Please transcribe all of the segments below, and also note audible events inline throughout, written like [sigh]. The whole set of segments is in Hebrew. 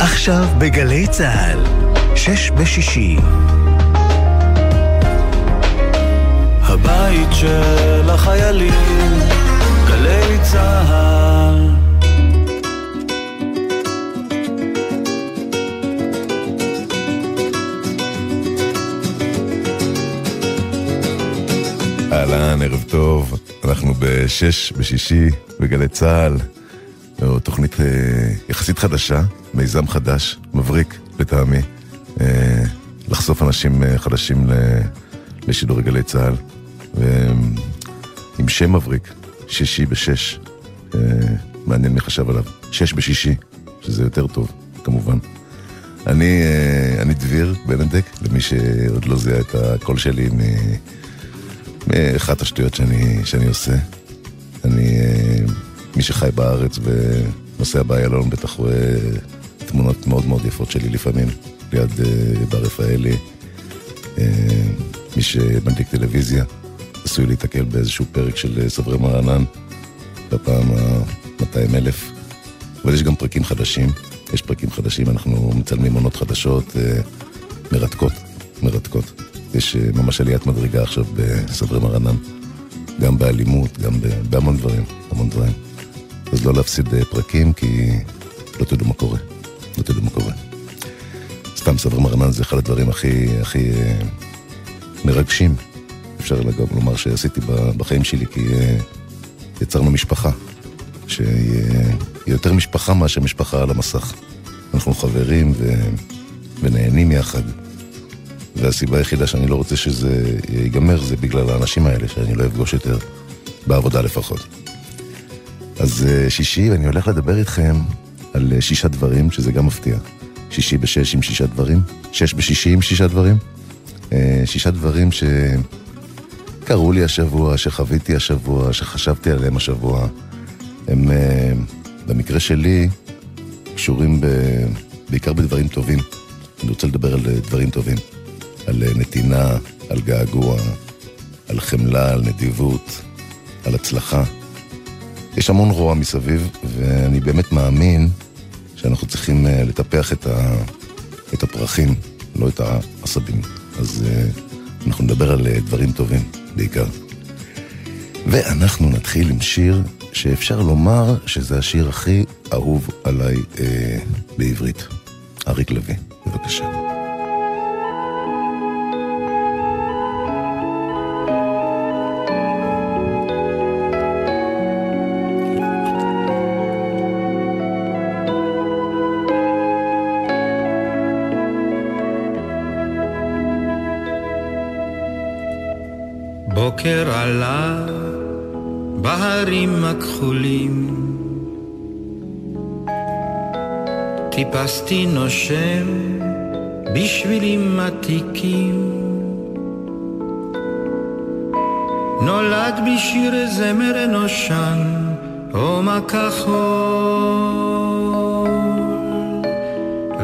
עכשיו בגלי צה"ל, שש בשישי. הבית של החיילים, גלי צה"ל. אהלן, ערב טוב, אנחנו בשש בשישי בגלי צה"ל, תוכנית אה, יחסית חדשה, מיזם חדש, מבריק לטעמי, אה, לחשוף אנשים אה, חדשים לשידורי גלי צה"ל, עם שם מבריק, שישי בשש, מעניין מי חשב עליו, שש בשישי, שזה יותר טוב, כמובן. אני, אני דביר בנדק, למי שעוד לא זיהה את הקול שלי. מאחת השטויות שאני, שאני עושה. אני, מי שחי בארץ ונוסע באיילון בטח רואה תמונות מאוד מאוד יפות שלי לפעמים, ליד בר רפאלי. מי שמנדיק טלוויזיה, עשוי להתקל באיזשהו פרק של סברי מרנן, בפעם ה-200 אלף. אבל יש גם פרקים חדשים, יש פרקים חדשים, אנחנו מצלמים עונות חדשות מרתקות, מרתקות. יש ממש עליית מדרגה עכשיו בסברי מרנן, גם באלימות, גם בהמון דברים, המון דברים. אז לא להפסיד פרקים, כי לא תדעו מה קורה, לא תדעו מה קורה. סתם סברי מרנן זה אחד הדברים הכי, הכי מרגשים, אפשר גם לומר שעשיתי בחיים שלי, כי יצרנו משפחה, שהיא יותר משפחה מאשר משפחה על המסך. אנחנו חברים ו... ונהנים יחד. והסיבה היחידה שאני לא רוצה שזה ייגמר זה בגלל האנשים האלה שאני לא אפגוש יותר, בעבודה לפחות. אז שישי, ואני הולך לדבר איתכם על שישה דברים, שזה גם מפתיע. שישי בשש עם שישה דברים, שש בשישי עם שישה דברים. שישה דברים שקרו לי השבוע, שחוויתי השבוע, שחשבתי עליהם השבוע. הם, במקרה שלי, קשורים ב... בעיקר בדברים טובים. אני רוצה לדבר על דברים טובים. על נתינה, על געגוע, על חמלה, על נדיבות, על הצלחה. יש המון רוע מסביב, ואני באמת מאמין שאנחנו צריכים לטפח את, ה... את הפרחים, לא את העשבים. אז אנחנו נדבר על דברים טובים בעיקר. ואנחנו נתחיל עם שיר שאפשר לומר שזה השיר הכי אהוב עליי אה, בעברית. אריק לוי, בבקשה. בוקר עלה בהרים הכחולים. טיפסתי נושם בשבילים עתיקים. נולד בשיר זמר נושן עומק כחול.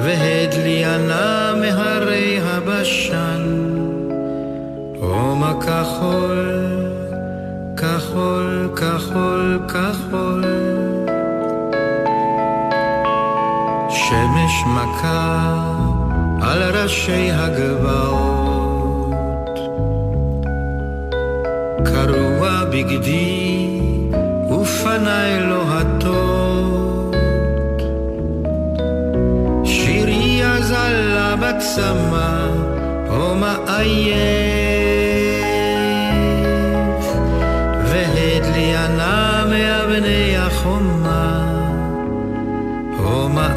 והדליינה מהרי הבשן עומק כחול, כחול, כחול, כחול. שמש מכה על ראשי הגבעות, קרוע בגדי ופניי לוהטות. שירי אזלה בצמא, או מאיים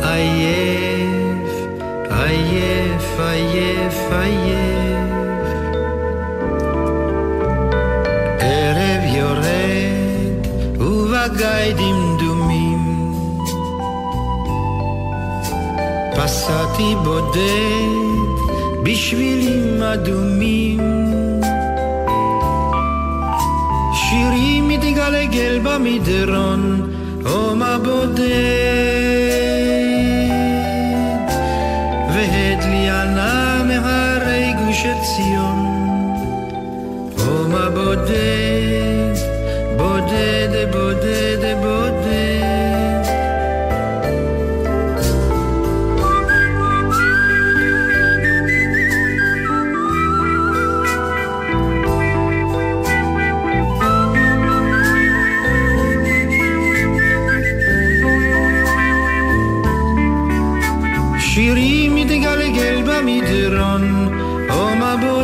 עייף, עייף, עייף, עייף. ערב יורד ובגיא דמדומים, פסעתי בודד בשבילים אדומים. שירי מתגלגל במדרון, הומה בודד,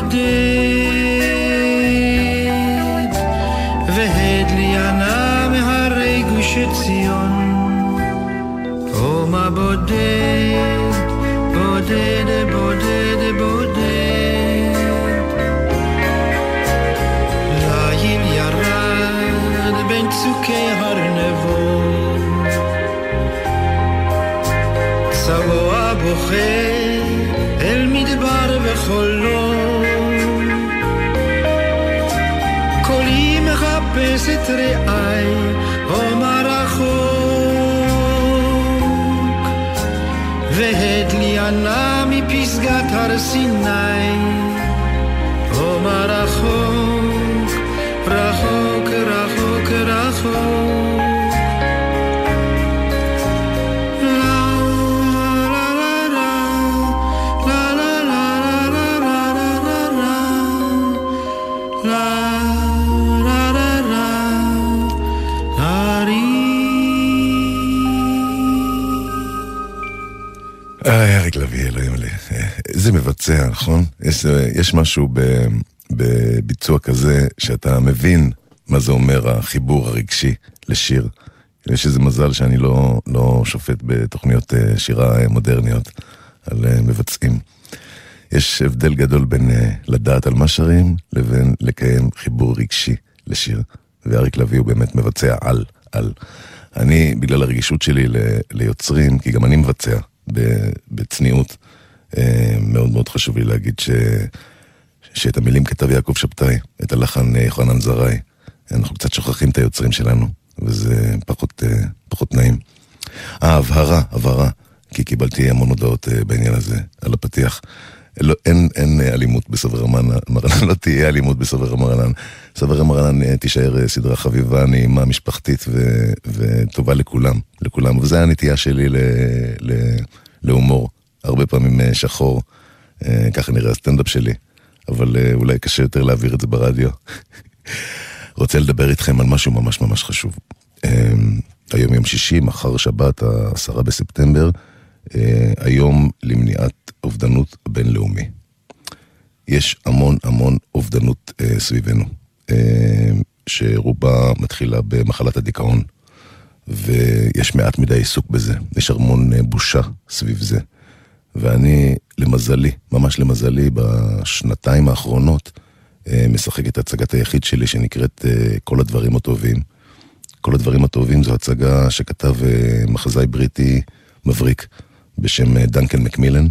day נכון? יש, יש משהו ב, בביצוע כזה, שאתה מבין מה זה אומר החיבור הרגשי לשיר. יש איזה מזל שאני לא, לא שופט בתוכניות אה, שירה אה, מודרניות על אה, מבצעים. יש הבדל גדול בין לדעת על מה שרים לבין לקיים חיבור רגשי לשיר. ואריק לביא הוא באמת מבצע על, על. אני, בגלל הרגישות שלי ליוצרים, כי גם אני מבצע בצניעות, מאוד מאוד חשוב לי להגיד ש... שאת המילים כתב יעקב שבתאי, את הלחן יוחנן זרעי. אנחנו קצת שוכחים את היוצרים שלנו, וזה פחות, פחות נעים. אה, הבהרה, הבהרה, כי קיבלתי המון הודעות בעניין הזה, על הפתיח. לא, אין, אין אלימות בסובר מרנן, לא תהיה אלימות בסובר מרנן. סובר מרנן תישאר סדרה חביבה, נעימה, משפחתית ו, וטובה לכולם, לכולם. וזו הנטייה שלי ל, ל, להומור, הרבה פעמים שחור, ככה נראה הסטנדאפ שלי, אבל אולי קשה יותר להעביר את זה ברדיו. [laughs] רוצה לדבר איתכם על משהו ממש ממש חשוב. היום יום שישי, מחר שבת, העשרה בספטמבר, היום למניעת אובדנות בינלאומי. יש המון המון אובדנות אה, סביבנו, אה, שרובה מתחילה במחלת הדיכאון, ויש מעט מדי עיסוק בזה, יש המון אה, בושה סביב זה. ואני, למזלי, ממש למזלי, בשנתיים האחרונות, אה, משחק את הצגת היחיד שלי שנקראת אה, כל הדברים הטובים. כל הדברים הטובים זו הצגה שכתב אה, מחזאי בריטי מבריק. בשם דנקן מקמילן.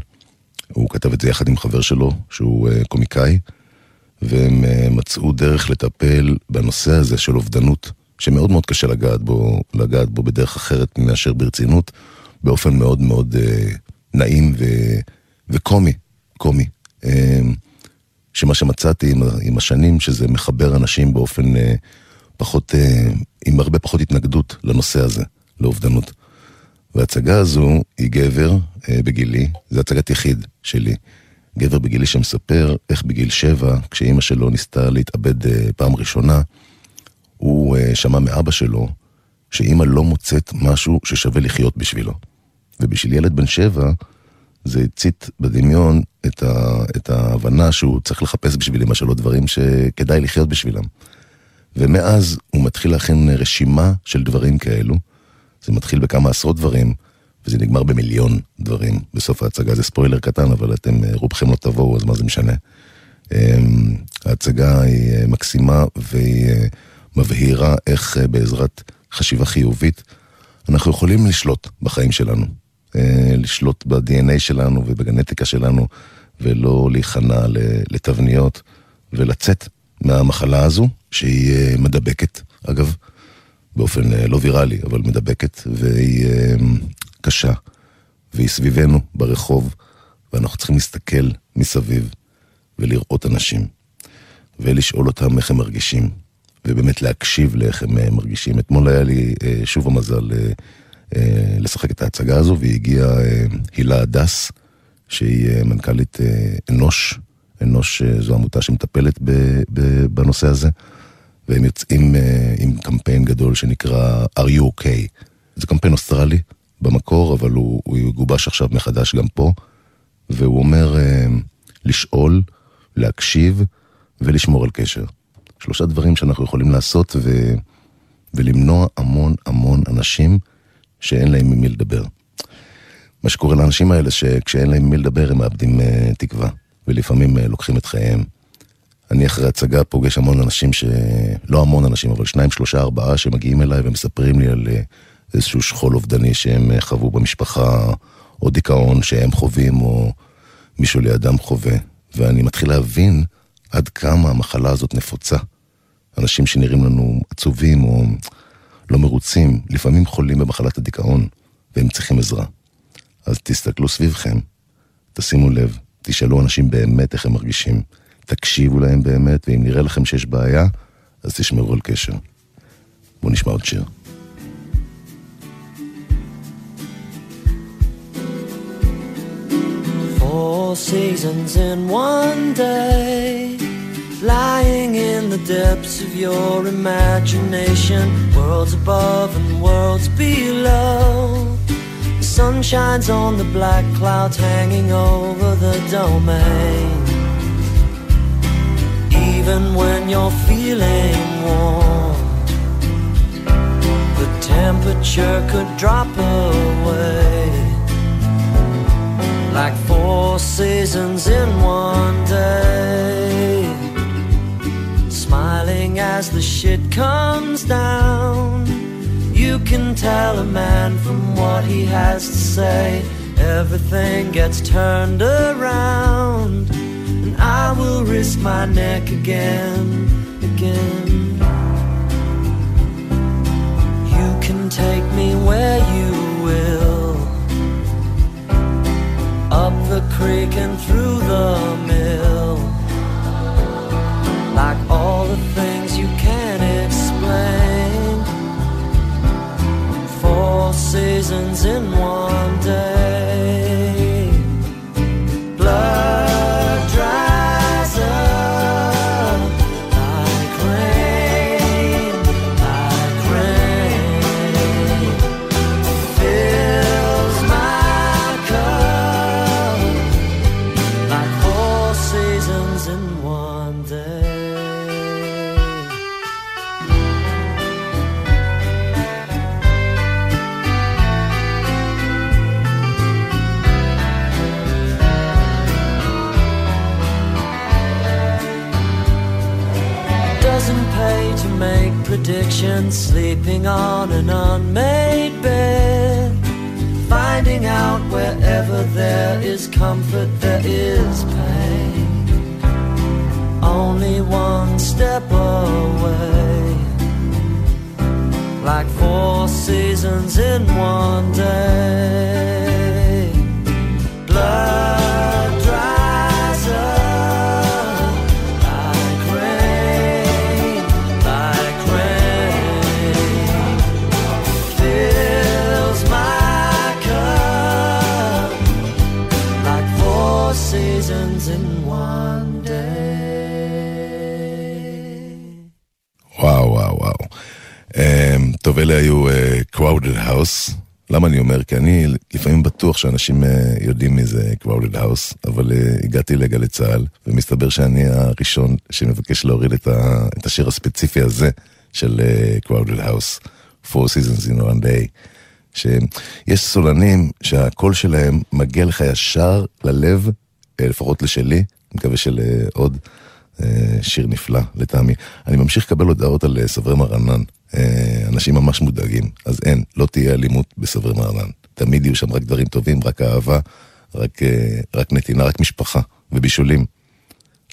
הוא כתב את זה יחד עם חבר שלו, שהוא קומיקאי, והם מצאו דרך לטפל בנושא הזה של אובדנות, שמאוד מאוד קשה לגעת בו, לגעת בו בדרך אחרת מאשר ברצינות, באופן מאוד מאוד נעים ו, וקומי, קומי. שמה שמצאתי עם, עם השנים, שזה מחבר אנשים באופן פחות, עם הרבה פחות התנגדות לנושא הזה, לאובדנות. וההצגה הזו היא גבר אה, בגילי, זו הצגת יחיד שלי. גבר בגילי שמספר איך בגיל שבע, כשאימא שלו ניסתה להתאבד אה, פעם ראשונה, הוא אה, שמע מאבא שלו שאימא לא מוצאת משהו ששווה לחיות בשבילו. ובשביל ילד בן שבע, זה הצית בדמיון את, ה, את ההבנה שהוא צריך לחפש בשביל אמא שלו דברים שכדאי לחיות בשבילם. ומאז הוא מתחיל להכין רשימה של דברים כאלו. זה מתחיל בכמה עשרות דברים, וזה נגמר במיליון דברים בסוף ההצגה. זה ספוילר קטן, אבל אתם, רובכם לא תבואו, אז מה זה משנה? ההצגה היא מקסימה והיא מבהירה איך בעזרת חשיבה חיובית אנחנו יכולים לשלוט בחיים שלנו. לשלוט ב-DNA שלנו ובגנטיקה שלנו, ולא להיכנע לתבניות, ולצאת מהמחלה הזו, שהיא מדבקת, אגב. באופן לא ויראלי, אבל מדבקת, והיא קשה, והיא סביבנו ברחוב, ואנחנו צריכים להסתכל מסביב ולראות אנשים, ולשאול אותם איך הם מרגישים, ובאמת להקשיב לאיך הם מרגישים. אתמול היה לי שוב המזל לשחק את ההצגה הזו, והגיעה הילה הדס, שהיא מנכ"לית אנוש, אנוש זו עמותה שמטפלת בנושא הזה. והם יוצאים עם קמפיין גדול שנקרא are you okay. זה קמפיין אוסטרלי במקור, אבל הוא, הוא גובש עכשיו מחדש גם פה, והוא אומר, לשאול, להקשיב ולשמור על קשר. שלושה דברים שאנחנו יכולים לעשות ו... ולמנוע המון המון אנשים שאין להם עם מי לדבר. מה שקורה לאנשים האלה, שכשאין להם עם מי לדבר הם מאבדים uh, תקווה, ולפעמים uh, לוקחים את חייהם. אני אחרי הצגה פוגש המון אנשים ש... לא המון אנשים, אבל שניים, שלושה, ארבעה שמגיעים אליי ומספרים לי על uh, איזשהו שכול אובדני שהם uh, חוו במשפחה, או דיכאון שהם חווים, או מישהו לידם חווה. ואני מתחיל להבין עד כמה המחלה הזאת נפוצה. אנשים שנראים לנו עצובים או לא מרוצים, לפעמים חולים במחלת הדיכאון, והם צריכים עזרה. אז תסתכלו סביבכם, תשימו לב, תשאלו אנשים באמת איך הם מרגישים, תקשיבו להם באמת, ואם נראה לכם שיש בעיה, אז תשמרו על קשר. בואו נשמע עוד שיר. Four seasons in one day Lying in the depths of your imagination Worlds above and worlds below. The sun shines on the black clouds hanging over the domain. Even when you're feeling warm The temperature could drop away. Like four seasons in one day Smiling as the shit comes down. You can tell a man from what he has to say. Everything gets turned around. And I will risk my neck again, again. You can take me where you will. Up the creek and through the mill like all the things you can't explain. Four seasons in one אומר? כי אני לפעמים בטוח שאנשים אה, יודעים מי זה Crowded House, אבל אה, הגעתי לגלי צה"ל, ומסתבר שאני הראשון שמבקש להוריד את, ה, את השיר הספציפי הזה של אה, Crowded House, Four Seasons in One Day. שיש סולנים שהקול שלהם מגיע לך ישר ללב, לפחות לשלי, אני מקווה שלעוד. אה, שיר נפלא לטעמי. אני ממשיך לקבל הודעות על אה, סברי מרנן. אה, אנשים ממש מודאגים, אז אין, לא תהיה אלימות בסברי מרנן. תמיד יהיו שם רק דברים טובים, רק אהבה, רק, אה, רק נתינה, רק משפחה ובישולים.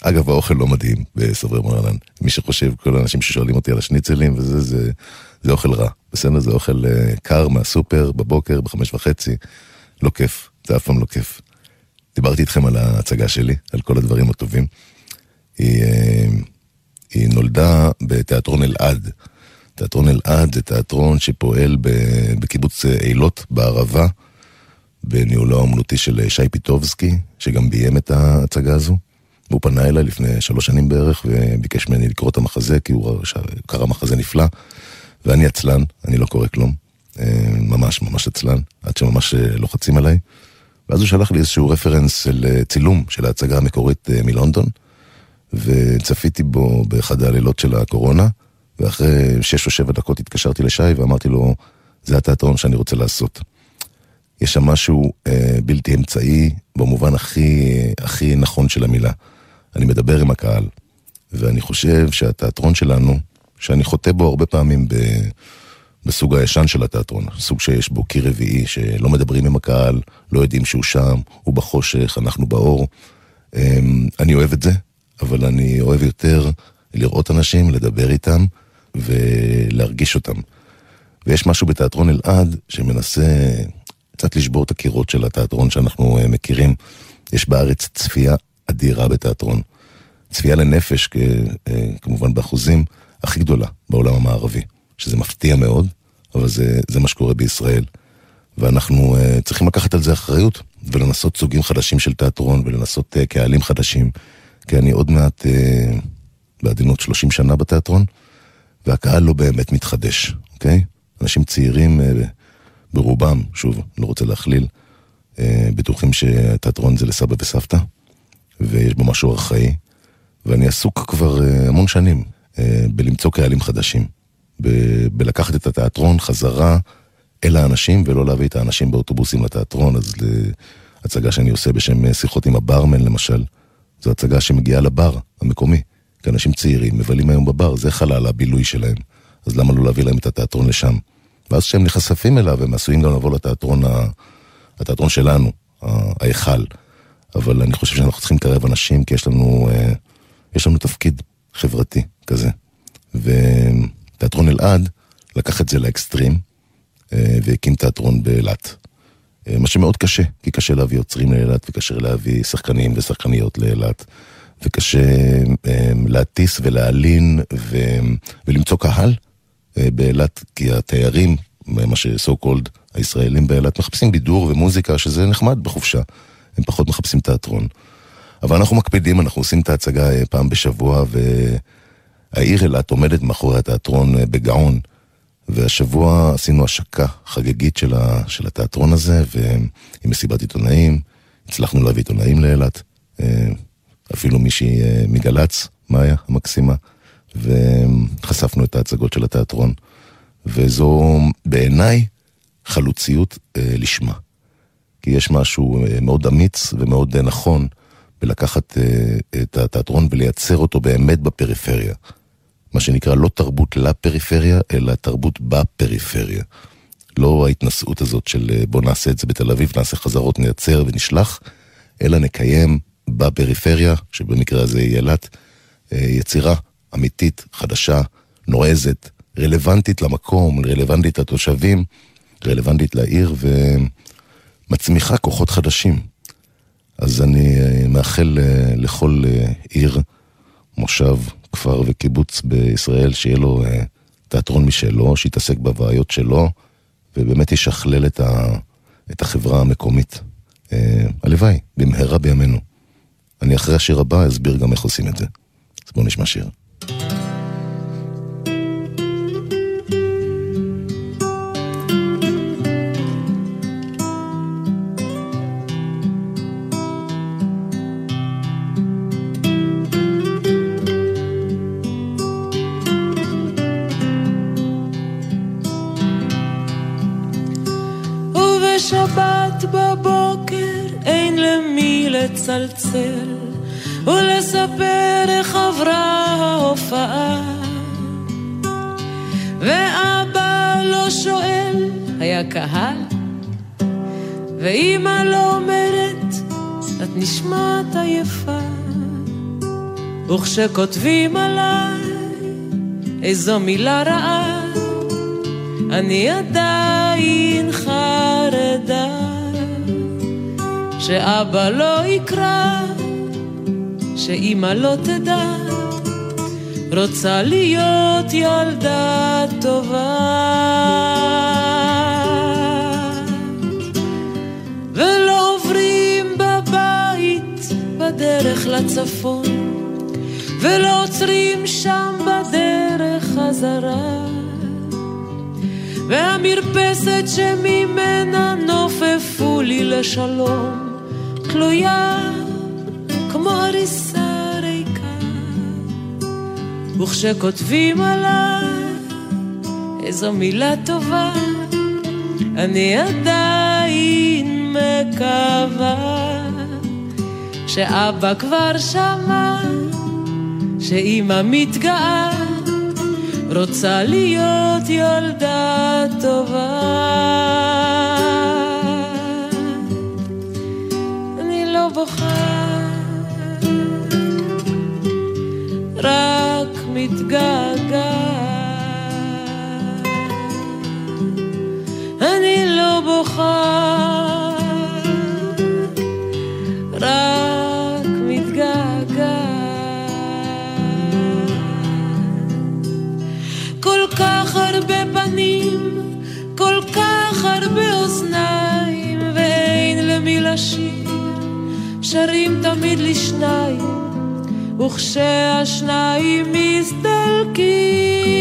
אגב, האוכל לא מדהים בסברי מרנן. מי שחושב, כל האנשים ששואלים אותי על השניצלים וזה, זה, זה אוכל רע. בסדר? זה אוכל אה, קר מהסופר, בבוקר, בחמש וחצי. לא כיף, זה אף פעם לא כיף. דיברתי איתכם על ההצגה שלי, על כל הדברים הטובים. היא, אה, היא נולדה בתיאטרון אלעד. תיאטרון אלעד זה תיאטרון שפועל בקיבוץ אילות בערבה, בניהולו האומנותי של שי פיטובסקי, שגם ביים את ההצגה הזו. והוא פנה אליי לפני שלוש שנים בערך, וביקש ממני לקרוא את המחזה, כי הוא קרא מחזה נפלא. ואני עצלן, אני לא קורא כלום. אה, ממש ממש עצלן, עד שממש אה, לוחצים עליי. ואז הוא שלח לי איזשהו רפרנס של אה, צילום של ההצגה המקורית מלונדון, וצפיתי בו באחד הלילות של הקורונה, ואחרי שש או שבע דקות התקשרתי לשי ואמרתי לו, זה התיאטרון שאני רוצה לעשות. יש שם משהו אה, בלתי אמצעי, במובן הכי, הכי נכון של המילה. אני מדבר עם הקהל, ואני חושב שהתיאטרון שלנו, שאני חוטא בו הרבה פעמים ב... בסוג הישן של התיאטרון, סוג שיש בו קיר רביעי, שלא מדברים עם הקהל, לא יודעים שהוא שם, הוא בחושך, אנחנו באור. אמ, אני אוהב את זה, אבל אני אוהב יותר לראות אנשים, לדבר איתם ולהרגיש אותם. ויש משהו בתיאטרון אלעד שמנסה קצת לשבור את הקירות של התיאטרון שאנחנו אה, מכירים. יש בארץ צפייה אדירה בתיאטרון. צפייה לנפש, אה, כמובן באחוזים, הכי גדולה בעולם המערבי. שזה מפתיע מאוד, אבל זה, זה מה שקורה בישראל. ואנחנו uh, צריכים לקחת על זה אחריות, ולנסות סוגים חדשים של תיאטרון, ולנסות קהלים חדשים. כי אני עוד מעט, uh, בעדינות 30 שנה בתיאטרון, והקהל לא באמת מתחדש, אוקיי? אנשים צעירים, uh, ברובם, שוב, לא רוצה להכליל, uh, בטוחים שתיאטרון זה לסבא וסבתא, ויש בו משהו ארכאי, ואני עסוק כבר uh, המון שנים uh, בלמצוא קהלים חדשים. ב- בלקחת את התיאטרון חזרה אל האנשים ולא להביא את האנשים באוטובוסים לתיאטרון, אז להצגה שאני עושה בשם שיחות עם הברמן למשל, זו הצגה שמגיעה לבר המקומי, כי אנשים צעירים מבלים היום בבר, זה חלל הבילוי שלהם, אז למה לא להביא להם את התיאטרון לשם? ואז כשהם נחשפים אליו, הם עשויים גם לבוא לתיאטרון ה... התיאטרון שלנו, ההיכל. אבל אני חושב שאנחנו צריכים לקרב אנשים, כי יש לנו, אה, יש לנו תפקיד חברתי כזה. ו... תיאטרון אלעד לקח את זה לאקסטרים אה, והקים תיאטרון באילת. אה, מה שמאוד קשה, כי קשה להביא יוצרים לאילת וקשה להביא שחקנים ושחקניות לאילת. וקשה אה, להטיס ולהלין ו... ולמצוא קהל באילת, כי התיירים, מה שסו קולד הישראלים באילת, מחפשים בידור ומוזיקה, שזה נחמד בחופשה. הם פחות מחפשים תיאטרון. אבל אנחנו מקפידים, אנחנו עושים את ההצגה פעם בשבוע, ו... העיר אילת עומדת מאחורי התיאטרון אה, בגאון, והשבוע עשינו השקה חגיגית של, ה, של התיאטרון הזה, ועם מסיבת עיתונאים, הצלחנו להביא עיתונאים לאילת, אה, אפילו מישהי אה, מגל"צ, מאיה המקסימה, וחשפנו את ההצגות של התיאטרון. וזו בעיניי חלוציות לשמה. כי יש משהו מאוד אמיץ ומאוד נכון בלקחת את התיאטרון ולייצר אותו באמת בפריפריה. מה שנקרא לא תרבות לפריפריה, אלא תרבות בפריפריה. לא ההתנשאות הזאת של אה, בוא נעשה את זה בתל אביב, נעשה חזרות, נייצר ונשלח, אלא נקיים בפריפריה, שבמקרה הזה היא אילת, אה, יצירה אמיתית, חדשה, נועזת, רלוונטית למקום, רלוונטית לתושבים, רלוונטית לעיר ומצמיחה כוחות חדשים. אז אני אה, מאחל לכל עיר, מושב, כפר וקיבוץ בישראל, שיהיה לו אה, תיאטרון משלו, שיתעסק בבעיות שלו, ובאמת ישכלל את, ה, את החברה המקומית. אה, הלוואי, במהרה בימינו. אני אחרי השיר הבא אסביר גם איך עושים את זה. אז בואו נשמע שיר. וכשכותבים עליי איזו מילה רעה, אני עדיין חרדה. שאבא לא יקרא, שאימא לא תדע, רוצה להיות ילדה טובה. ולא עוברים בבית בדרך לצפון, ולא עוצרים שם בדרך חזרה. והמרפסת שממנה נופפו לי לשלום תלויה כמו הריסה ריקה וכשכותבים עליי איזו מילה טובה אני עדיין מקווה שאבא כבר שמע שאימא מתגאה רוצה להיות ילדה טובה. אני לא בוכה, רק מתגעגעת. אני לא בוכה לשיר, שרים תמיד לשניים, וכשהשניים מסתלקים,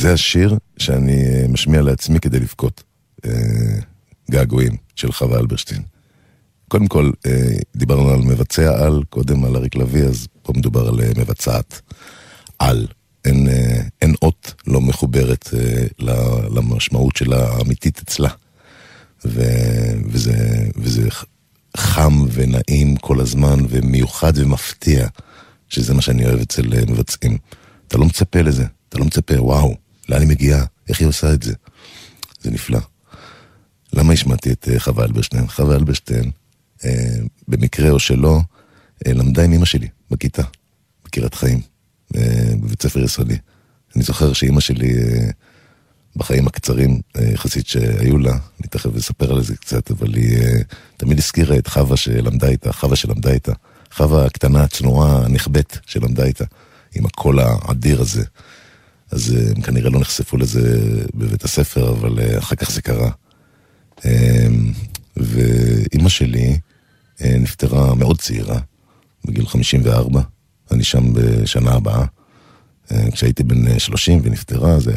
וזה השיר שאני אה, משמיע לעצמי כדי לבכות. אה, געגועים של חווה אלברשטיין. קודם כל, אה, דיברנו על מבצע על, קודם על אריק לביא, אז פה מדובר על מבצעת על. אין, אין אות לא מחוברת למשמעות שלה האמיתית אצלה. ו, וזה, וזה חם ונעים כל הזמן, ומיוחד ומפתיע, שזה מה שאני אוהב אצל מבצעים. אתה לא מצפה לזה, אתה לא מצפה, וואו, לאן היא מגיעה, איך היא עושה את זה. זה נפלא. למה השמעתי את אה, חווה אלברשטיין? חווה אלברשטיין, אה, במקרה או שלא, אה, למדה עם אמא שלי בכיתה, בקירת חיים, אה, בבית ספר יסודי. אני זוכר שאימא שלי... אה, בחיים הקצרים אה, יחסית שהיו לה, אני תכף אספר על זה קצת, אבל היא אה, תמיד הזכירה את חווה שלמדה איתה, חווה שלמדה איתה, חווה הקטנה, הצנועה, הנכבדת שלמדה איתה, עם הקול האדיר הזה. אז אה, הם כנראה לא נחשפו לזה בבית הספר, אבל אחר כך זה קרה. ואימא שלי נפטרה מאוד צעירה, בגיל 54, אני שם בשנה הבאה. אה, כשהייתי בן 30 אה, ונפטרה, זה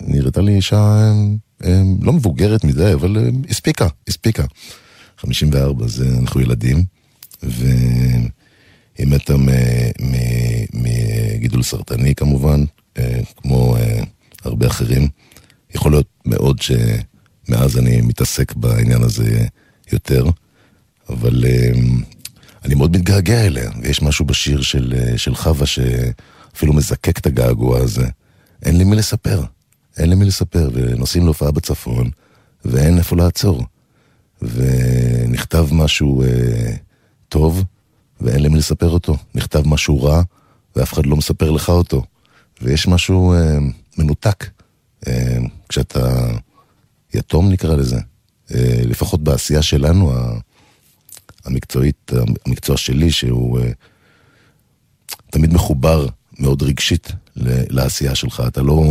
נראתה לי אישה אה, לא מבוגרת מדי, אבל הספיקה, הספיקה. 54, זה אנחנו ילדים, והיא מתה מגידול סרטני כמובן, כמו הרבה אחרים. יכול להיות מאוד שמאז אני מתעסק בעניין הזה יותר, אבל אני מאוד מתגעגע אליה, ויש משהו בשיר של, של חווה ש... אפילו מזקק את הגעגוע הזה. אין לי מי לספר, אין לי מי לספר, ונוסעים להופעה בצפון, ואין איפה לעצור. ונכתב משהו אה, טוב, ואין למי לספר אותו. נכתב משהו רע, ואף אחד לא מספר לך אותו. ויש משהו אה, מנותק. אה, כשאתה יתום נקרא לזה, אה, לפחות בעשייה שלנו, המקצועית, המקצוע שלי, שהוא אה, תמיד מחובר מאוד רגשית לעשייה שלך. אתה לא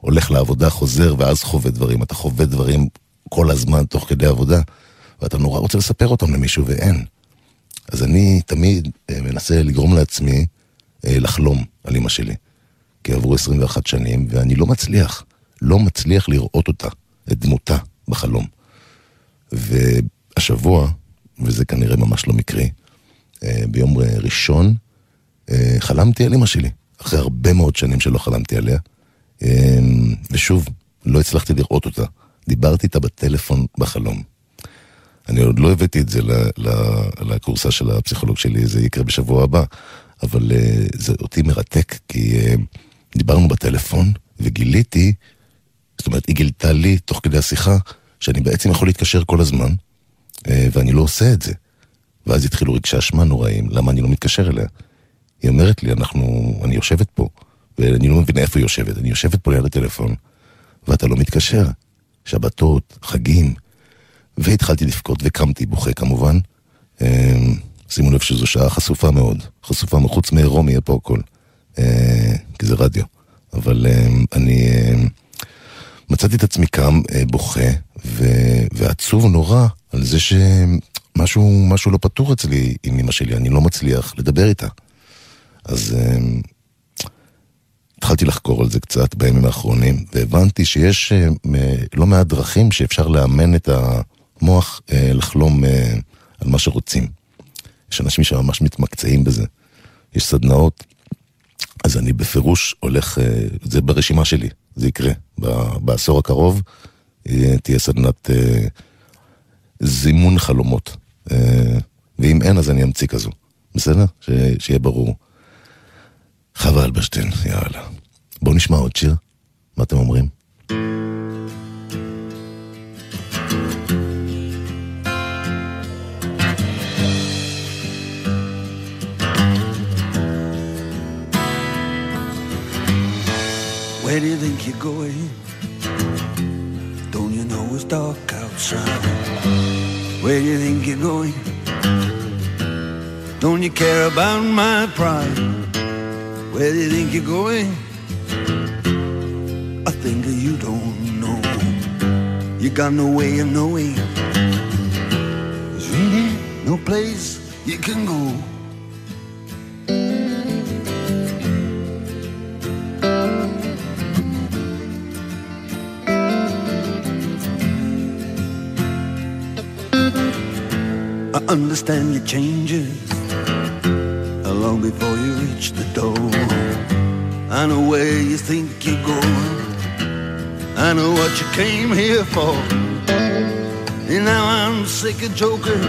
הולך לעבודה, חוזר ואז חווה דברים, אתה חווה דברים כל הזמן תוך כדי עבודה, ואתה נורא רוצה לספר אותם למישהו ואין. אז אני תמיד אה, מנסה לגרום לעצמי אה, לחלום על אמא שלי. כי עברו 21 שנים, ואני לא מצליח, לא מצליח לראות אותה, את דמותה, בחלום. והשבוע, וזה כנראה ממש לא מקרי, אה, ביום ראשון חלמתי על אמא שלי. אחרי הרבה מאוד שנים שלא חלמתי עליה. אמ, ושוב, לא הצלחתי לראות אותה. דיברתי איתה בטלפון בחלום. אני עוד לא הבאתי את זה לקורסה של הפסיכולוג שלי, זה יקרה בשבוע הבא, אבל זה אותי מרתק, כי דיברנו בטלפון, וגיליתי, זאת אומרת, היא גילתה לי, תוך כדי השיחה, שאני בעצם יכול להתקשר כל הזמן, ואני לא עושה את זה. ואז התחילו רגשי אשמה נוראים, למה אני לא מתקשר אליה? היא אומרת לי, אנחנו, אני יושבת פה, ואני לא מבין איפה היא יושבת, אני יושבת פה ליד הטלפון, ואתה לא מתקשר. שבתות, חגים, והתחלתי לבכות וקמתי בוכה כמובן. אמ, שימו לב שזו שעה חשופה מאוד, חשופה מחוץ מעירום יהיה פה הכל, אה, כי זה רדיו. אבל אמ, אני אמ, מצאתי את עצמי קם, אה, בוכה, ועצוב נורא על זה שמשהו לא פתור אצלי עם אמא שלי, אני לא מצליח לדבר איתה. אז התחלתי לחקור על זה קצת בימים האחרונים, והבנתי שיש אה, לא מעט דרכים שאפשר לאמן את המוח אה, לחלום אה, על מה שרוצים. יש אנשים שממש מתמקצעים בזה. יש סדנאות, אז אני בפירוש הולך, זה ברשימה שלי, זה יקרה. בעשור הקרוב תהיה סדנת זימון חלומות. ואם אין, אז אני אמציא כזו. בסדר? שיהיה ברור. חווה אלברשטיין, יאללה. בואו נשמע עוד שיר. מה אתם אומרים? Where do you think you're going? Don't you know it's dark outside? Where do you think you're going? Don't you care about my pride? Where do you think you're going? I think you don't know. You got no way of knowing. There's really no place you can go. Understand your changes long before you reach the door. I know where you think you're going. I know what you came here for. And now I'm sick of joking.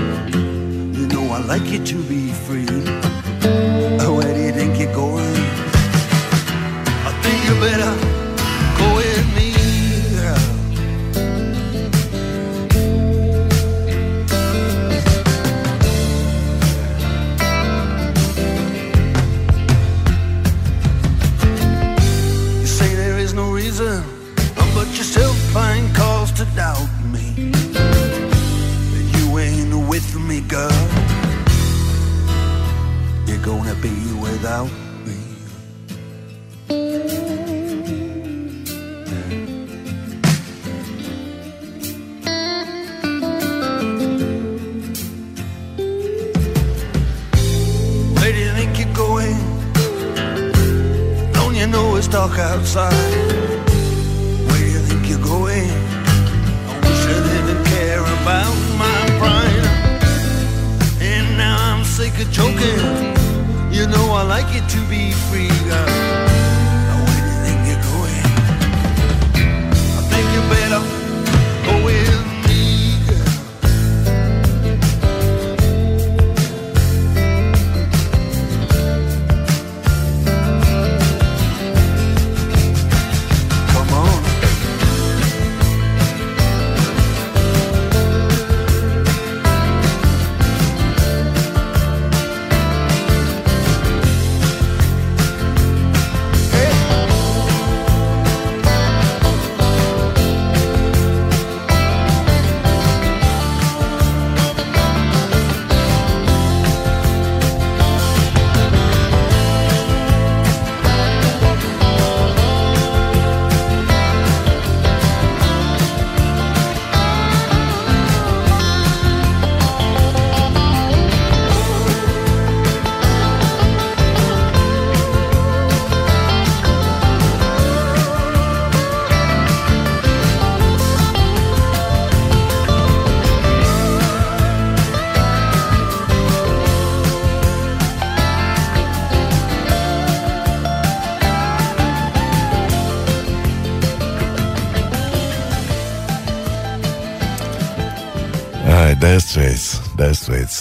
You know I like you to be free. Where do you think you're going? I think you better you know it's dark outside? Where you think you're going? I wish I didn't care about my pride. And now I'm sick of joking. You know I like it to be free, girl. Where do you think you're going? I think you better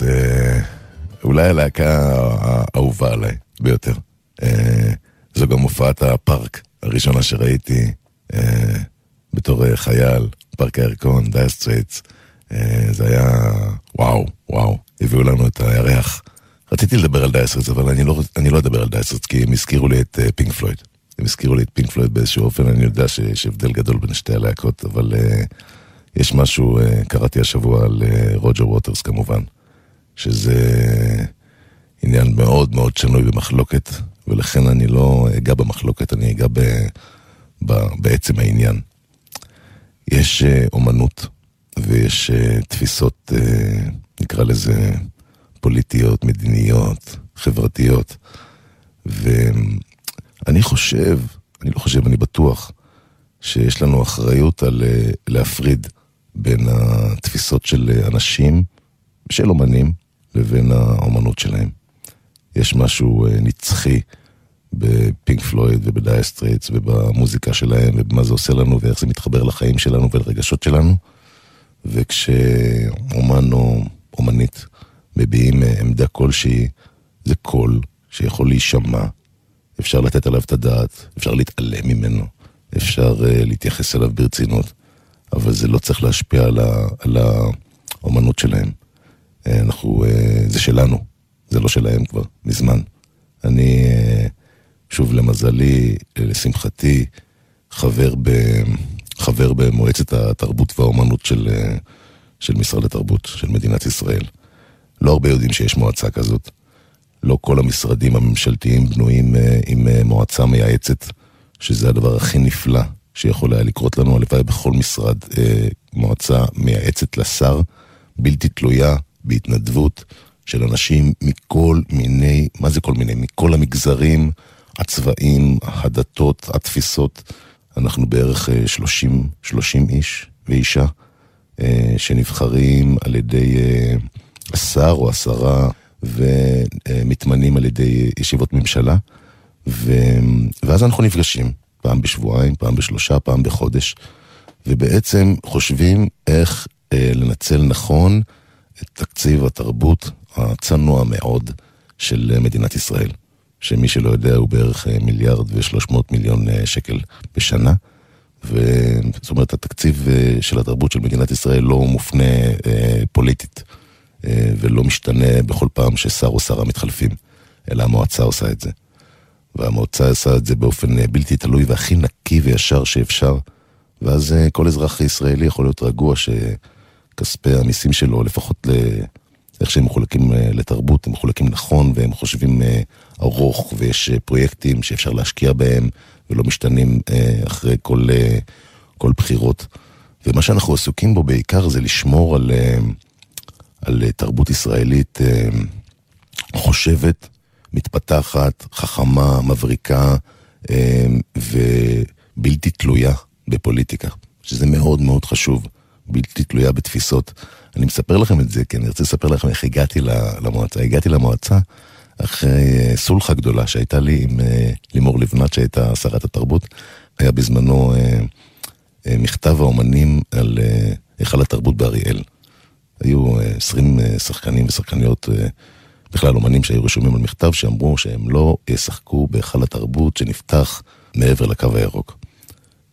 סטרייטס, אולי הלהקה האהובה עליי ביותר. אה, זו גם הופעת הפארק הראשונה שראיתי אה, בתור אה, חייל, פארק הירקון, דייר סטרייטס. זה היה וואו, וואו, הביאו לנו את הירח. רציתי לדבר על דייסרץ, אבל אני לא, אני לא אדבר על דייסרץ, כי הם הזכירו לי את אה, פינק פלויד. הם הזכירו לי את פינק פלויד באיזשהו אופן, אני יודע שיש הבדל גדול בין שתי הלהקות, אבל אה, יש משהו, uh, קראתי השבוע על uh, רוג'ר ווטרס כמובן, שזה עניין מאוד מאוד שנוי במחלוקת, ולכן אני לא אגע במחלוקת, אני אגע ב, ב, בעצם העניין. יש uh, אומנות ויש uh, תפיסות, uh, נקרא לזה, פוליטיות, מדיניות, חברתיות. ואני חושב, אני לא חושב, אני בטוח, שיש לנו אחריות על אה, להפריד בין התפיסות של אנשים, של אומנים, לבין האומנות שלהם. יש משהו אה, נצחי בפינק פלויד ובדייר סטרייטס ובמוזיקה שלהם ובמה זה עושה לנו ואיך זה מתחבר לחיים שלנו ולרגשות שלנו. וכשאומן או אומנית מביעים אה, עמדה כלשהי, זה קול שיכול להישמע, אפשר לתת עליו את הדעת, אפשר להתעלם ממנו, אפשר uh, להתייחס אליו ברצינות, אבל זה לא צריך להשפיע על, ה, על האומנות שלהם. Uh, אנחנו, uh, זה שלנו, זה לא שלהם כבר, מזמן. אני, uh, שוב למזלי, לשמחתי, חבר, ב, חבר במועצת התרבות והאומנות של, של משרד התרבות, של מדינת ישראל. לא הרבה יודעים שיש מועצה כזאת. לא כל המשרדים הממשלתיים בנויים אה, עם אה, מועצה מייעצת, שזה הדבר הכי נפלא שיכול היה לקרות לנו. הלוואי בכל משרד אה, מועצה מייעצת לשר, בלתי תלויה, בהתנדבות, של אנשים מכל מיני, מה זה כל מיני? מכל המגזרים, הצבעים, הדתות, התפיסות. אנחנו בערך 30, 30 איש ואישה שנבחרים על ידי השר או השרה ומתמנים על ידי ישיבות ממשלה, ו... ואז אנחנו נפגשים, פעם בשבועיים, פעם בשלושה, פעם בחודש, ובעצם חושבים איך אה, לנצל נכון את תקציב התרבות הצנוע מאוד של מדינת ישראל, שמי שלא יודע הוא בערך מיליארד ושלוש מאות מיליון אה, שקל בשנה. וזאת אומרת, התקציב אה, של התרבות של מדינת ישראל לא מופנה אה, פוליטית. אה, ולא משתנה בכל פעם ששר או שרה מתחלפים, אלא המועצה עושה את זה. והמועצה עושה את זה באופן אה, בלתי תלוי והכי נקי וישר שאפשר, ואז אה, כל אזרח ישראלי יכול להיות רגוע שכספי המיסים שלו, לפחות ל... איך שהם מחולקים לתרבות, הם מחולקים נכון והם חושבים ארוך ויש פרויקטים שאפשר להשקיע בהם ולא משתנים אחרי כל, כל בחירות. ומה שאנחנו עסוקים בו בעיקר זה לשמור על על אה, תרבות ישראלית אה, חושבת, מתפתחת, חכמה, מבריקה אה, ובלתי תלויה בפוליטיקה, שזה מאוד מאוד חשוב, בלתי תלויה בתפיסות. אני מספר לכם את זה כי אני רוצה לספר לכם איך הגעתי למועצה. הגעתי למועצה אחרי סולחה גדולה שהייתה לי עם לימור לבנת שהייתה שרת התרבות. היה בזמנו מכתב האומנים על היכל התרבות באריאל. היו 20 אה, אה, שחקנים ושחקניות, אה, בכלל אומנים שהיו רשומים על מכתב שאמרו שהם לא ישחקו בהיכל התרבות שנפתח מעבר לקו הירוק.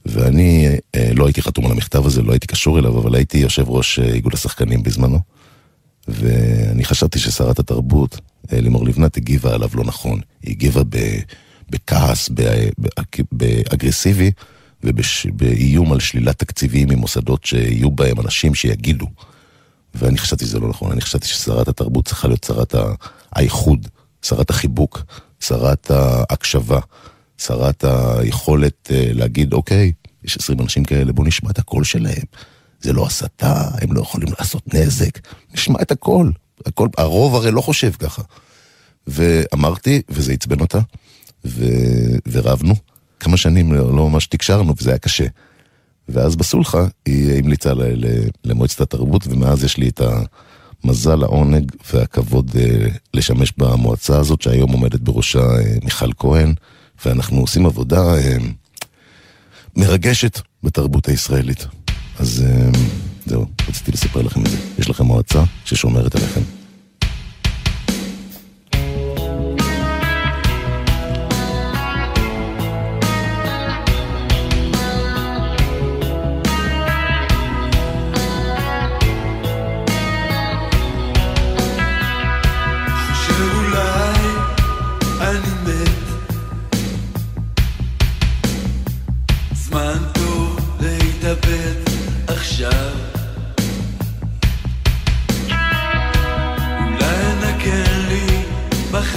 ואני לא הייתי חתום על המכתב הזה, לא הייתי קשור אליו, אבל הייתי יושב ראש איגוד השחקנים בזמנו. ואני חשבתי ששרת התרבות, לימור לבנת, הגיבה עליו לא נכון. היא הגיבה בכעס, באגרסיבי, ובאיום על שלילת תקציבים ממוסדות שיהיו בהם אנשים שיגידו ואני חשבתי שזה לא נכון, אני חשבתי ששרת התרבות צריכה להיות שרת האיחוד, שרת החיבוק, שרת ההקשבה, שרת היכולת אה, להגיד, אוקיי, יש עשרים אנשים כאלה, בואו נשמע את הקול שלהם. זה לא הסתה, הם לא יכולים לעשות נזק, נשמע את הקול. הכל, הרוב הרי לא חושב ככה. ואמרתי, וזה עצבן אותה, ו... ורבנו. כמה שנים לא, לא ממש תקשרנו, וזה היה קשה. ואז בסולחה היא המליצה למועצת התרבות, ומאז יש לי את המזל, העונג והכבוד אה, לשמש במועצה הזאת, שהיום עומדת בראשה אה, מיכל כהן, ואנחנו עושים עבודה אה, מרגשת בתרבות הישראלית. אז זהו, רציתי לספר לכם את זה. יש לכם מועצה ששומרת עליכם.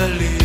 מקווה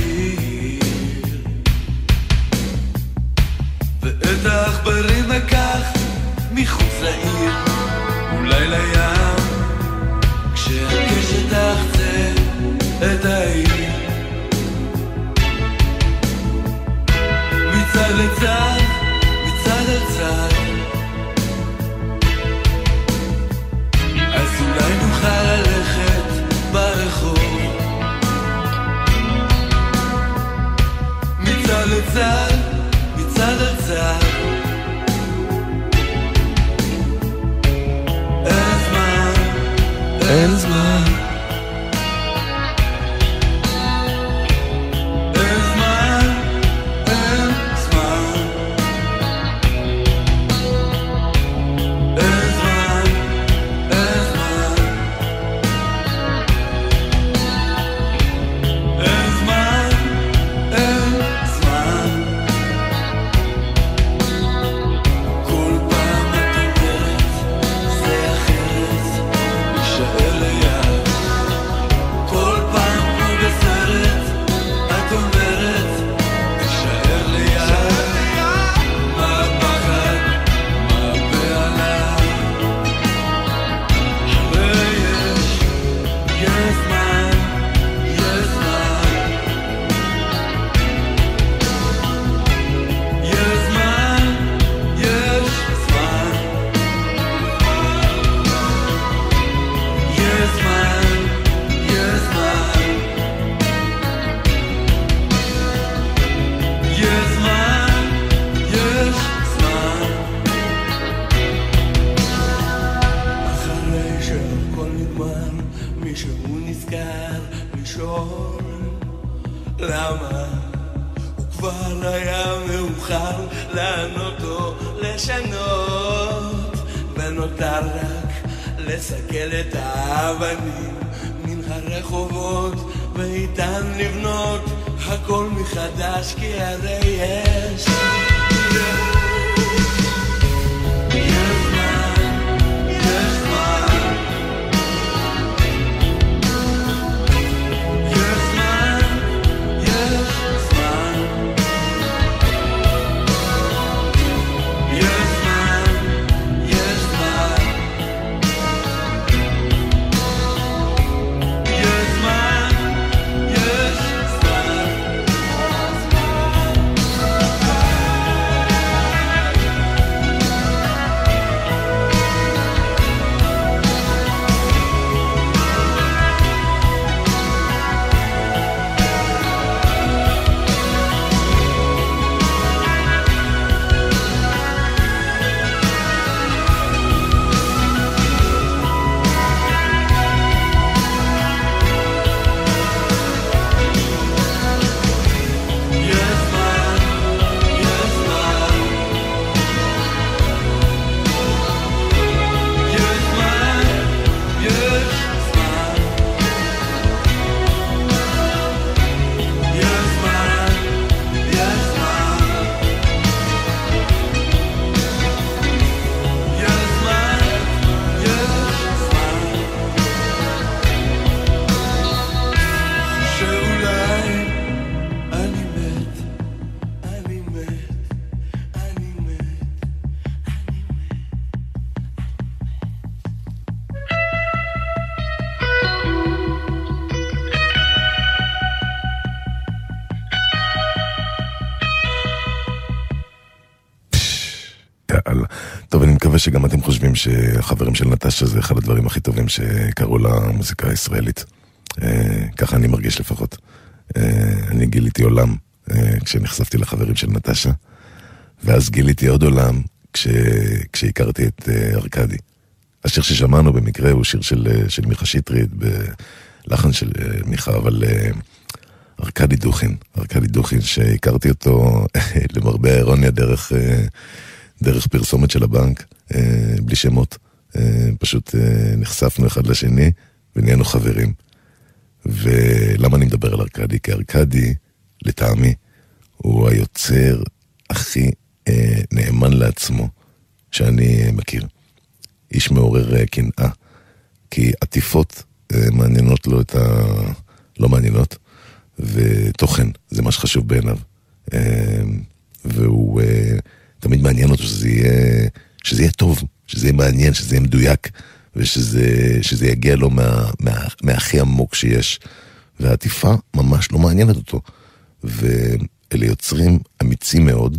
שהחברים של נטשה זה אחד הדברים הכי טובים שקרו למוזיקה הישראלית. אה, ככה אני מרגיש לפחות. אה, אני גיליתי עולם אה, כשנחשפתי לחברים של נטשה, ואז גיליתי עוד עולם כש... כשהכרתי את ארכדי. השיר ששמענו במקרה הוא שיר של, של מיכה שטרית, בלחן של מיכה, אבל ארכדי דוכין, ארכדי דוכין שהכרתי אותו [laughs] למרבה האירוניה דרך, דרך פרסומת של הבנק, בלי שמות. פשוט נחשפנו אחד לשני ונהיינו חברים. ולמה אני מדבר על ארכדי? כי ארכדי, לטעמי, הוא היוצר הכי אה, נאמן לעצמו שאני מכיר. איש מעורר אה, קנאה, כי עטיפות אה, מעניינות לו את ה... לא מעניינות, ותוכן, זה מה שחשוב בעיניו. אה, והוא אה, תמיד מעניין אותו שזה יהיה, שזה יהיה טוב, שזה יהיה מעניין, שזה יהיה מדויק. ושזה יגיע לו מה, מה, מהכי עמוק שיש. והעטיפה ממש לא מעניינת אותו. ואלה יוצרים אמיצים מאוד,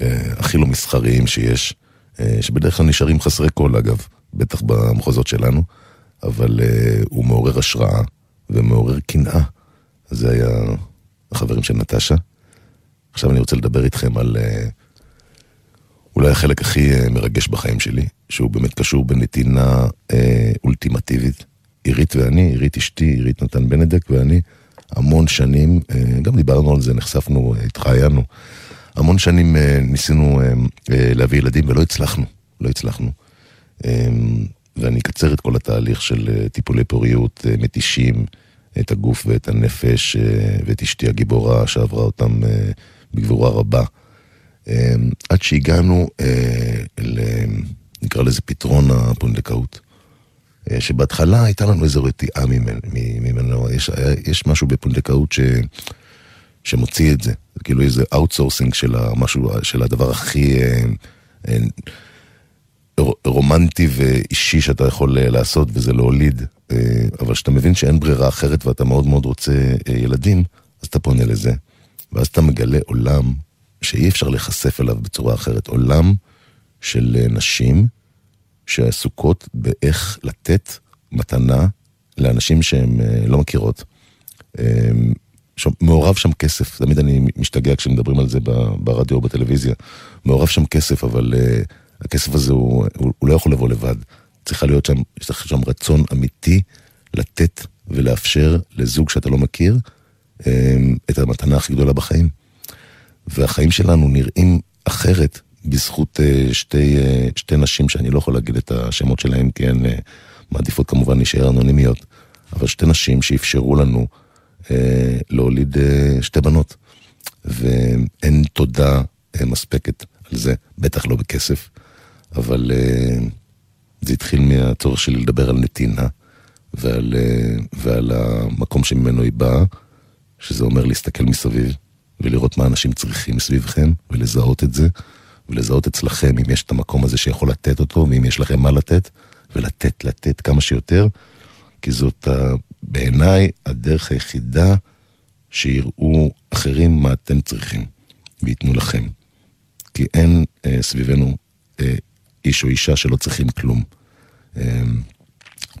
אה, הכי לא מסחריים שיש, אה, שבדרך כלל נשארים חסרי קול אגב, בטח במחוזות שלנו, אבל אה, הוא מעורר השראה ומעורר קנאה. זה היה החברים של נטשה. עכשיו אני רוצה לדבר איתכם על אולי החלק הכי מרגש בחיים שלי, שהוא באמת קשור בנתינה אה, אולטימטיבית. עירית ואני, עירית אשתי, עירית נתן בנדק ואני, המון שנים, אה, גם דיברנו על זה, נחשפנו, התראיינו. המון שנים אה, ניסינו אה, אה, להביא ילדים ולא הצלחנו, לא הצלחנו. אה, ואני אקצר את כל התהליך של אה, טיפולי פוריות אה, מתישים, את הגוף ואת הנפש, אה, ואת אשתי הגיבורה שעברה אותם אה, בגבורה רבה. אה, עד שהגענו אה, ל... נקרא לזה פתרון הפונדקאות. אה, שבהתחלה הייתה לנו איזו רתיעה ממנו, יש, יש משהו בפונדקאות ש, שמוציא את זה, זה כאילו איזה outsourcing של המשהו, של הדבר הכי אה, אה, רומנטי ואישי שאתה יכול לעשות, וזה להוליד, אבל כשאתה מבין שאין ברירה אחרת ואתה מאוד מאוד רוצה ילדים, אז אתה פונה לזה, ואז אתה מגלה עולם שאי אפשר להיחשף אליו בצורה אחרת, עולם של נשים שעסוקות באיך לתת מתנה לאנשים שהן אה, לא מכירות. אמ, מעורב שם כסף, תמיד אני משתגע כשמדברים על זה ברדיו או בטלוויזיה. מעורב שם כסף, אבל uh, הכסף הזה הוא, הוא, הוא לא יכול לבוא לבד. צריכה להיות שם, צריך שם רצון אמיתי לתת ולאפשר לזוג שאתה לא מכיר um, את המתנה הכי גדולה בחיים. והחיים שלנו נראים אחרת בזכות אה, שתי, אה, שתי נשים שאני לא יכול להגיד את השמות שלהן, כי הן אה, מעדיפות כמובן להישאר אנונימיות, אבל שתי נשים שאפשרו לנו אה, להוליד אה, שתי בנות. ואין תודה אה, מספקת על זה, בטח לא בכסף, אבל אה, זה התחיל מהצורך שלי לדבר על נתינה ועל, אה, ועל המקום שממנו היא באה, שזה אומר להסתכל מסביב ולראות מה אנשים צריכים סביבכם ולזהות את זה. ולזהות אצלכם אם יש את המקום הזה שיכול לתת אותו, ואם יש לכם מה לתת, ולתת, לתת כמה שיותר, כי זאת בעיניי הדרך היחידה שיראו אחרים מה אתם צריכים, וייתנו לכם. כי אין אה, סביבנו אה, איש או אישה שלא צריכים כלום. אה,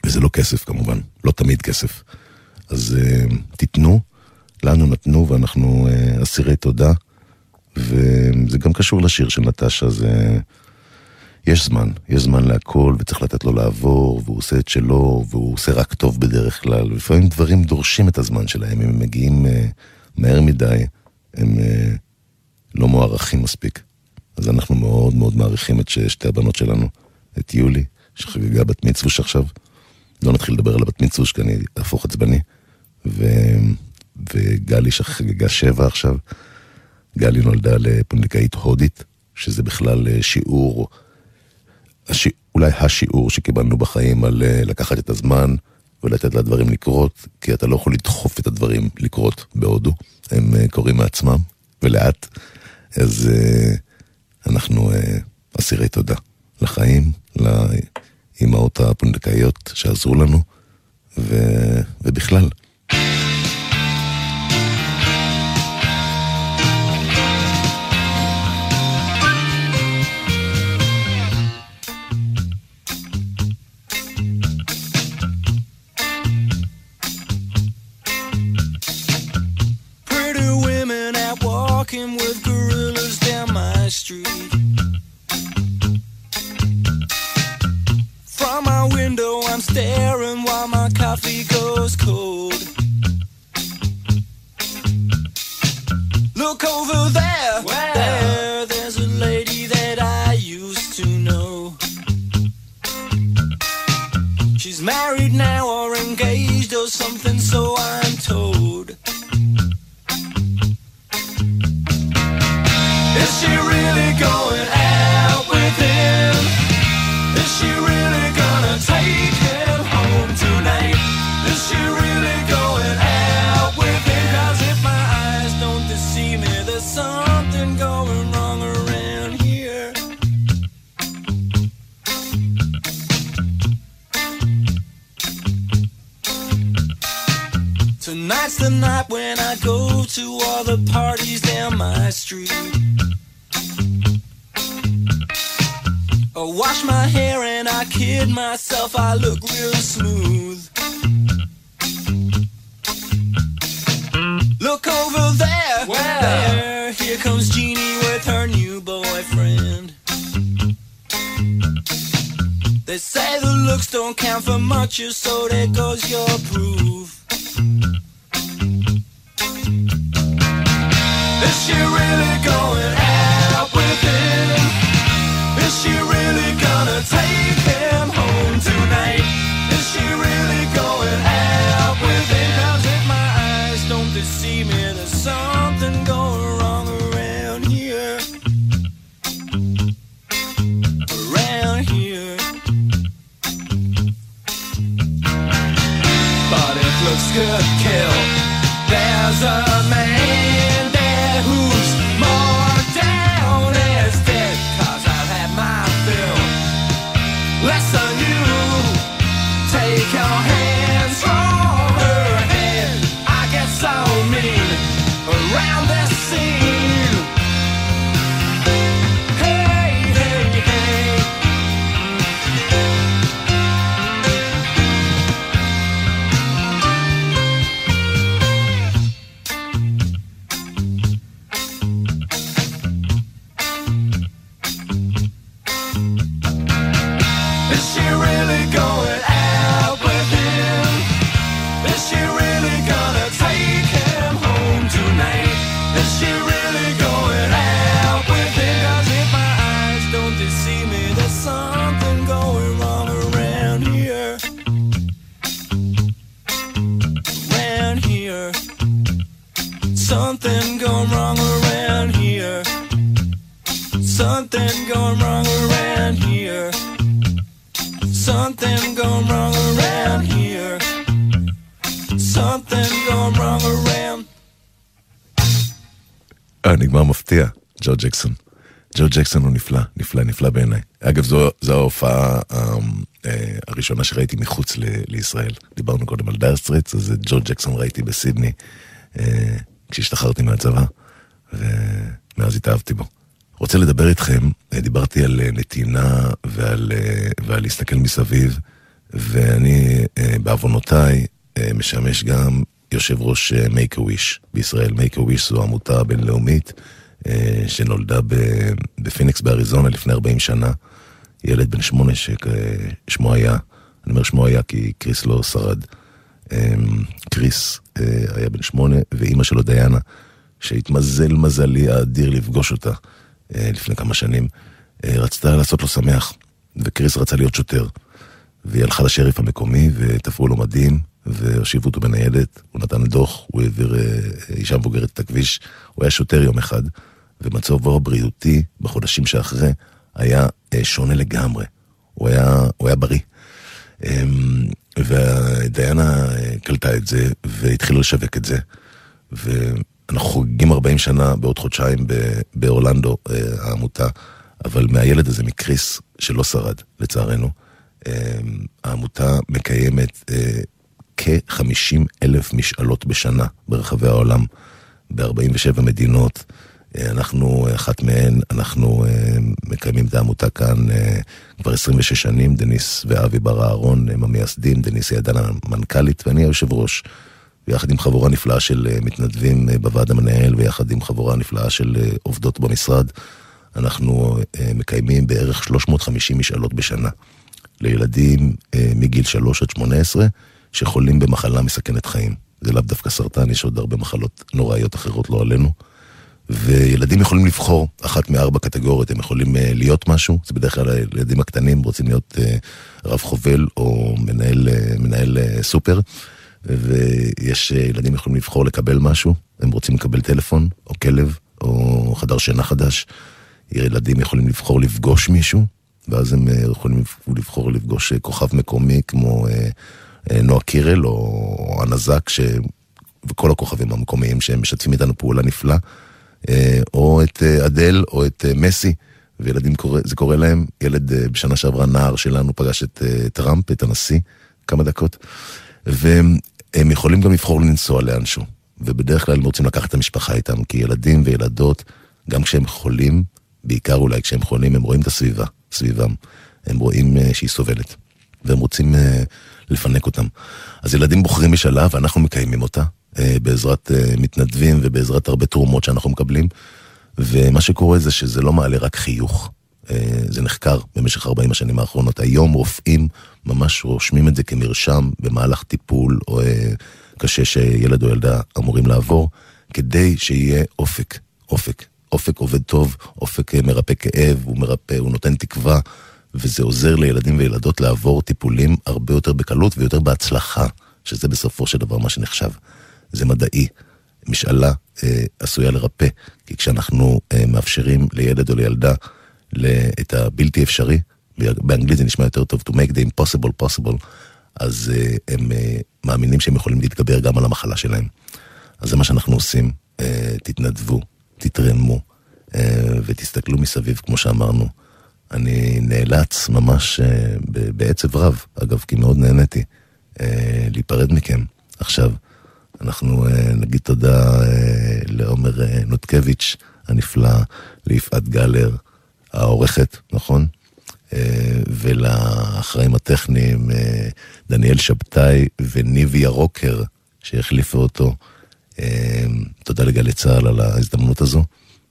וזה לא כסף כמובן, לא תמיד כסף. אז אה, תיתנו, לנו נתנו ואנחנו אה, אסירי תודה. וזה גם קשור לשיר של נטשה, זה... יש זמן, יש זמן להכל, וצריך לתת לו לעבור, והוא עושה את שלו, והוא עושה רק טוב בדרך כלל. ולפעמים דברים דורשים את הזמן שלהם, אם הם מגיעים uh, מהר מדי, הם uh, לא מוערכים מספיק. אז אנחנו מאוד מאוד מעריכים את שתי הבנות שלנו, את יולי, שחגגה בת מצווש עכשיו. לא נתחיל לדבר על הבת מצווש, כי אני אהפוך עצבני. ו... וגלי שחגגה שבע עכשיו. גלי נולדה לפונדקאית הודית, שזה בכלל אה, שיעור, הש... אולי השיעור שקיבלנו בחיים על אה, לקחת את הזמן ולתת לדברים לקרות, כי אתה לא יכול לדחוף את הדברים לקרות בהודו, הם אה, קורים מעצמם, ולאט. אז אנחנו אסירי תודה לחיים, לאימהות הפונדקאיות שעזרו לנו, ו... ובכלל. Say the looks don't count for much, so there goes your proof. Is she אה, נגמר מפתיע, ג'ו ג'קסון. ג'ו ג'קסון הוא נפלא, נפלא, נפלא בעיניי. אגב, זו, זו ההופעה אה, אה, הראשונה שראיתי מחוץ ל, לישראל. דיברנו קודם על דייר אז את ג'ו ג'קסון ראיתי בסידני אה, כשהשתחררתי מהצבא, ומאז התאהבתי בו. רוצה לדבר איתכם, אה, דיברתי על אה, נתינה ועל, אה, ועל להסתכל מסביב, ואני בעוונותיי משמש גם יושב ראש אה, make a wish בישראל. make a wish זו עמותה בינלאומית אה, שנולדה בפיניקס באריזונה לפני 40 שנה. ילד בן שמונה ששמו היה, אני אומר שמו היה כי קריס לא שרד. אה, קריס אה, היה בן שמונה, ואימא שלו דיאנה, שהתמזל מזלי האדיר לפגוש אותה לפני כמה שנים, רצתה לעשות לו שמח, וקריס רצה להיות שוטר. והיא הלכה לשריף המקומי ותפרו לו מדים והושיבו אותו בניידת, הוא נתן דוח, הוא העביר אה, אישה מבוגרת את הכביש, הוא היה שוטר יום אחד, ומצבו הבריאותי בחודשים שאחרי היה אה, שונה לגמרי, הוא היה, הוא היה בריא. אמ, ודיינה אה, קלטה את זה והתחילה לשווק את זה. ואנחנו חוגגים 40 שנה בעוד חודשיים באורלנדו, אה, העמותה, אבל מהילד הזה, מקריס, שלא שרד, לצערנו, אה, העמותה מקיימת אה, כ-50 אלף משאלות בשנה ברחבי העולם, ב-47 מדינות. אה, אנחנו, אחת מהן, אנחנו אה, מקיימים את העמותה כאן אה, כבר 26 שנים, דניס ואבי בר אהרון הם המייסדים, דניס היא עדיין המנכ"לית ואני היושב ראש. ויחד עם חבורה נפלאה של אה, מתנדבים אה, בוועד המנהל ויחד עם חבורה נפלאה של אה, עובדות במשרד, אנחנו אה, מקיימים בערך 350 משאלות בשנה לילדים אה, מגיל 3 עד 18 שחולים במחלה מסכנת חיים. זה לאו דווקא סרטן, יש עוד הרבה מחלות נוראיות אחרות לא עלינו. וילדים יכולים לבחור אחת מארבע קטגוריות, הם יכולים אה, להיות משהו, זה בדרך כלל הילדים הקטנים רוצים להיות אה, רב חובל או מנהל, אה, מנהל סופר, ויש ילדים יכולים לבחור לקבל משהו, הם רוצים לקבל טלפון או כלב או חדר שינה חדש, ילדים יכולים לבחור לפגוש מישהו, ואז הם יכולים לבחור לפגוש כוכב מקומי כמו נועה קירל או הנזק, ש... וכל הכוכבים המקומיים שהם משתפים איתנו פעולה נפלאה. אה, או את אה, אדל או את אה, מסי, וילדים, קורא, זה קורה להם. ילד בשנה שעברה, נער שלנו, פגש את טראמפ, את הנשיא, כמה דקות, והם יכולים גם לבחור לנסוע לאנשהו. ובדרך כלל הם רוצים לקחת את המשפחה איתם, כי ילדים וילדות, גם כשהם חולים, בעיקר אולי כשהם חולים, הם רואים את הסביבה, סביבם. הם רואים שהיא סובלת, והם רוצים לפנק אותם. אז ילדים בוחרים משאלה, ואנחנו מקיימים אותה. אה, בעזרת אה, מתנדבים ובעזרת הרבה תרומות שאנחנו מקבלים. ומה שקורה זה שזה לא מעלה רק חיוך. אה, זה נחקר במשך 40 השנים האחרונות. היום רופאים ממש רושמים את זה כמרשם במהלך טיפול או קשה שילד או ילדה אמורים לעבור, כדי שיהיה אופק. אופק. אופק עובד טוב, אופק מרפא כאב, הוא מרפא, הוא נותן תקווה, וזה עוזר לילדים וילדות לעבור טיפולים הרבה יותר בקלות ויותר בהצלחה, שזה בסופו של דבר מה שנחשב. זה מדעי. משאלה אה, עשויה לרפא, כי כשאנחנו אה, מאפשרים לילד או לילדה את הבלתי אפשרי, באנגלית זה נשמע יותר טוב, to make the impossible possible, אז אה, הם אה, מאמינים שהם יכולים להתגבר גם על המחלה שלהם. אז זה מה שאנחנו עושים, אה, תתנדבו, תתרמו, אה, ותסתכלו מסביב, כמו שאמרנו. אני נאלץ ממש אה, בעצב רב, אגב, כי מאוד נהניתי, אה, להיפרד מכם. עכשיו, אנחנו אה, נגיד תודה לעומר נותקביץ' הנפלא, ליפעת גלר העורכת, נכון? ולאחראים הטכניים דניאל שבתאי וניבי ירוקר שהחליפו אותו. תודה לגלי צה"ל על ההזדמנות הזו.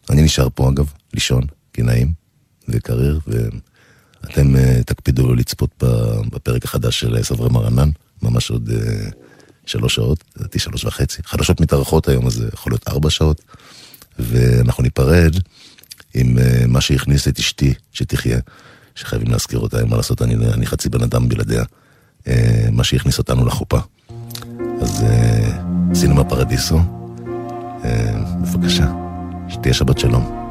אני נשאר פה אגב, לישון, כי נעים וקריר, ואתם תקפידו לצפות בפרק החדש של סברי מרנן, ממש עוד שלוש שעות, לדעתי שלוש וחצי. חדשות מתארחות היום, אז זה יכול להיות ארבע שעות. ואנחנו ניפרד עם מה שהכניס את אשתי, שתחיה, שחייבים להזכיר אותה, אין מה לעשות, אני, אני חצי בן אדם בלעדיה. מה שהכניס אותנו לחופה. אז סינמה פרדיסו, בבקשה, שתהיה שבת שלום.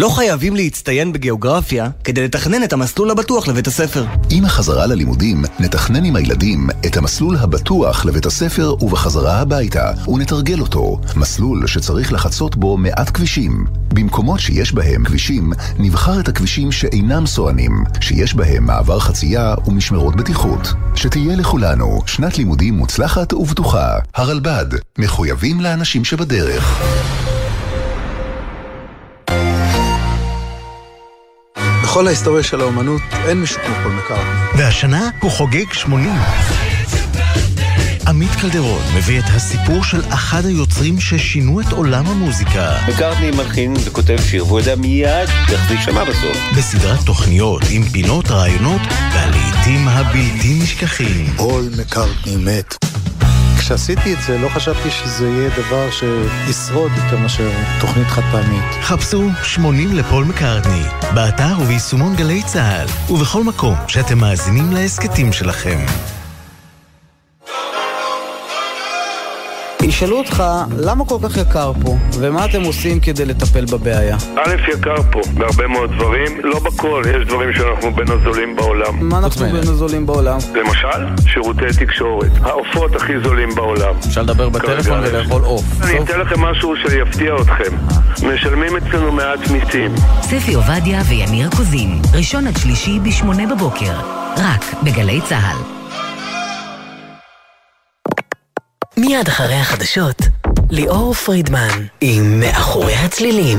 לא חייבים להצטיין בגיאוגרפיה כדי לתכנן את המסלול הבטוח לבית הספר. עם החזרה ללימודים, נתכנן עם הילדים את המסלול הבטוח לבית הספר ובחזרה הביתה, ונתרגל אותו. מסלול שצריך לחצות בו מעט כבישים. במקומות שיש בהם כבישים, נבחר את הכבישים שאינם סוענים, שיש בהם מעבר חצייה ומשמרות בטיחות. שתהיה לכולנו שנת לימודים מוצלחת ובטוחה. הרלב"ד, מחויבים לאנשים שבדרך. בכל ההיסטוריה של האומנות אין מישהו כמו פול מקארטני. והשנה הוא חוגג 80. עמית קלדרון מביא את הסיפור של אחד היוצרים ששינו את עולם המוזיקה. מקארטני מלחין וכותב שיר, והוא יודע מיד איך זה יישמע בסוף. בסדרת תוכניות עם פינות, רעיונות והלעיתים הבלתי נשכחים. פול מקארטני מת. כשעשיתי את זה לא חשבתי שזה יהיה דבר שישרוד יותר מאשר תוכנית חד פעמית. חפשו 80 לפול מקארטני, באתר וביישומון גלי צה"ל, ובכל מקום שאתם מאזינים להסכתים שלכם. ישאלו אותך, למה כל כך יקר פה? ומה אתם עושים כדי לטפל בבעיה? א', יקר פה, בהרבה מאוד דברים. לא בכל, יש דברים שאנחנו בין הזולים בעולם. מה אנחנו בין הזולים בעולם? למשל, שירותי תקשורת. העופות הכי זולים בעולם. אפשר לדבר בטלפון ולאכול עוף. אני אתן לכם משהו שיפתיע אתכם. משלמים אצלנו מעט מיסים. ספי עובדיה ויניר קוזין, ראשון עד שלישי בשמונה בבוקר. רק בגלי צה"ל. מיד אחרי החדשות, ליאור פרידמן עם מאחורי הצלילים.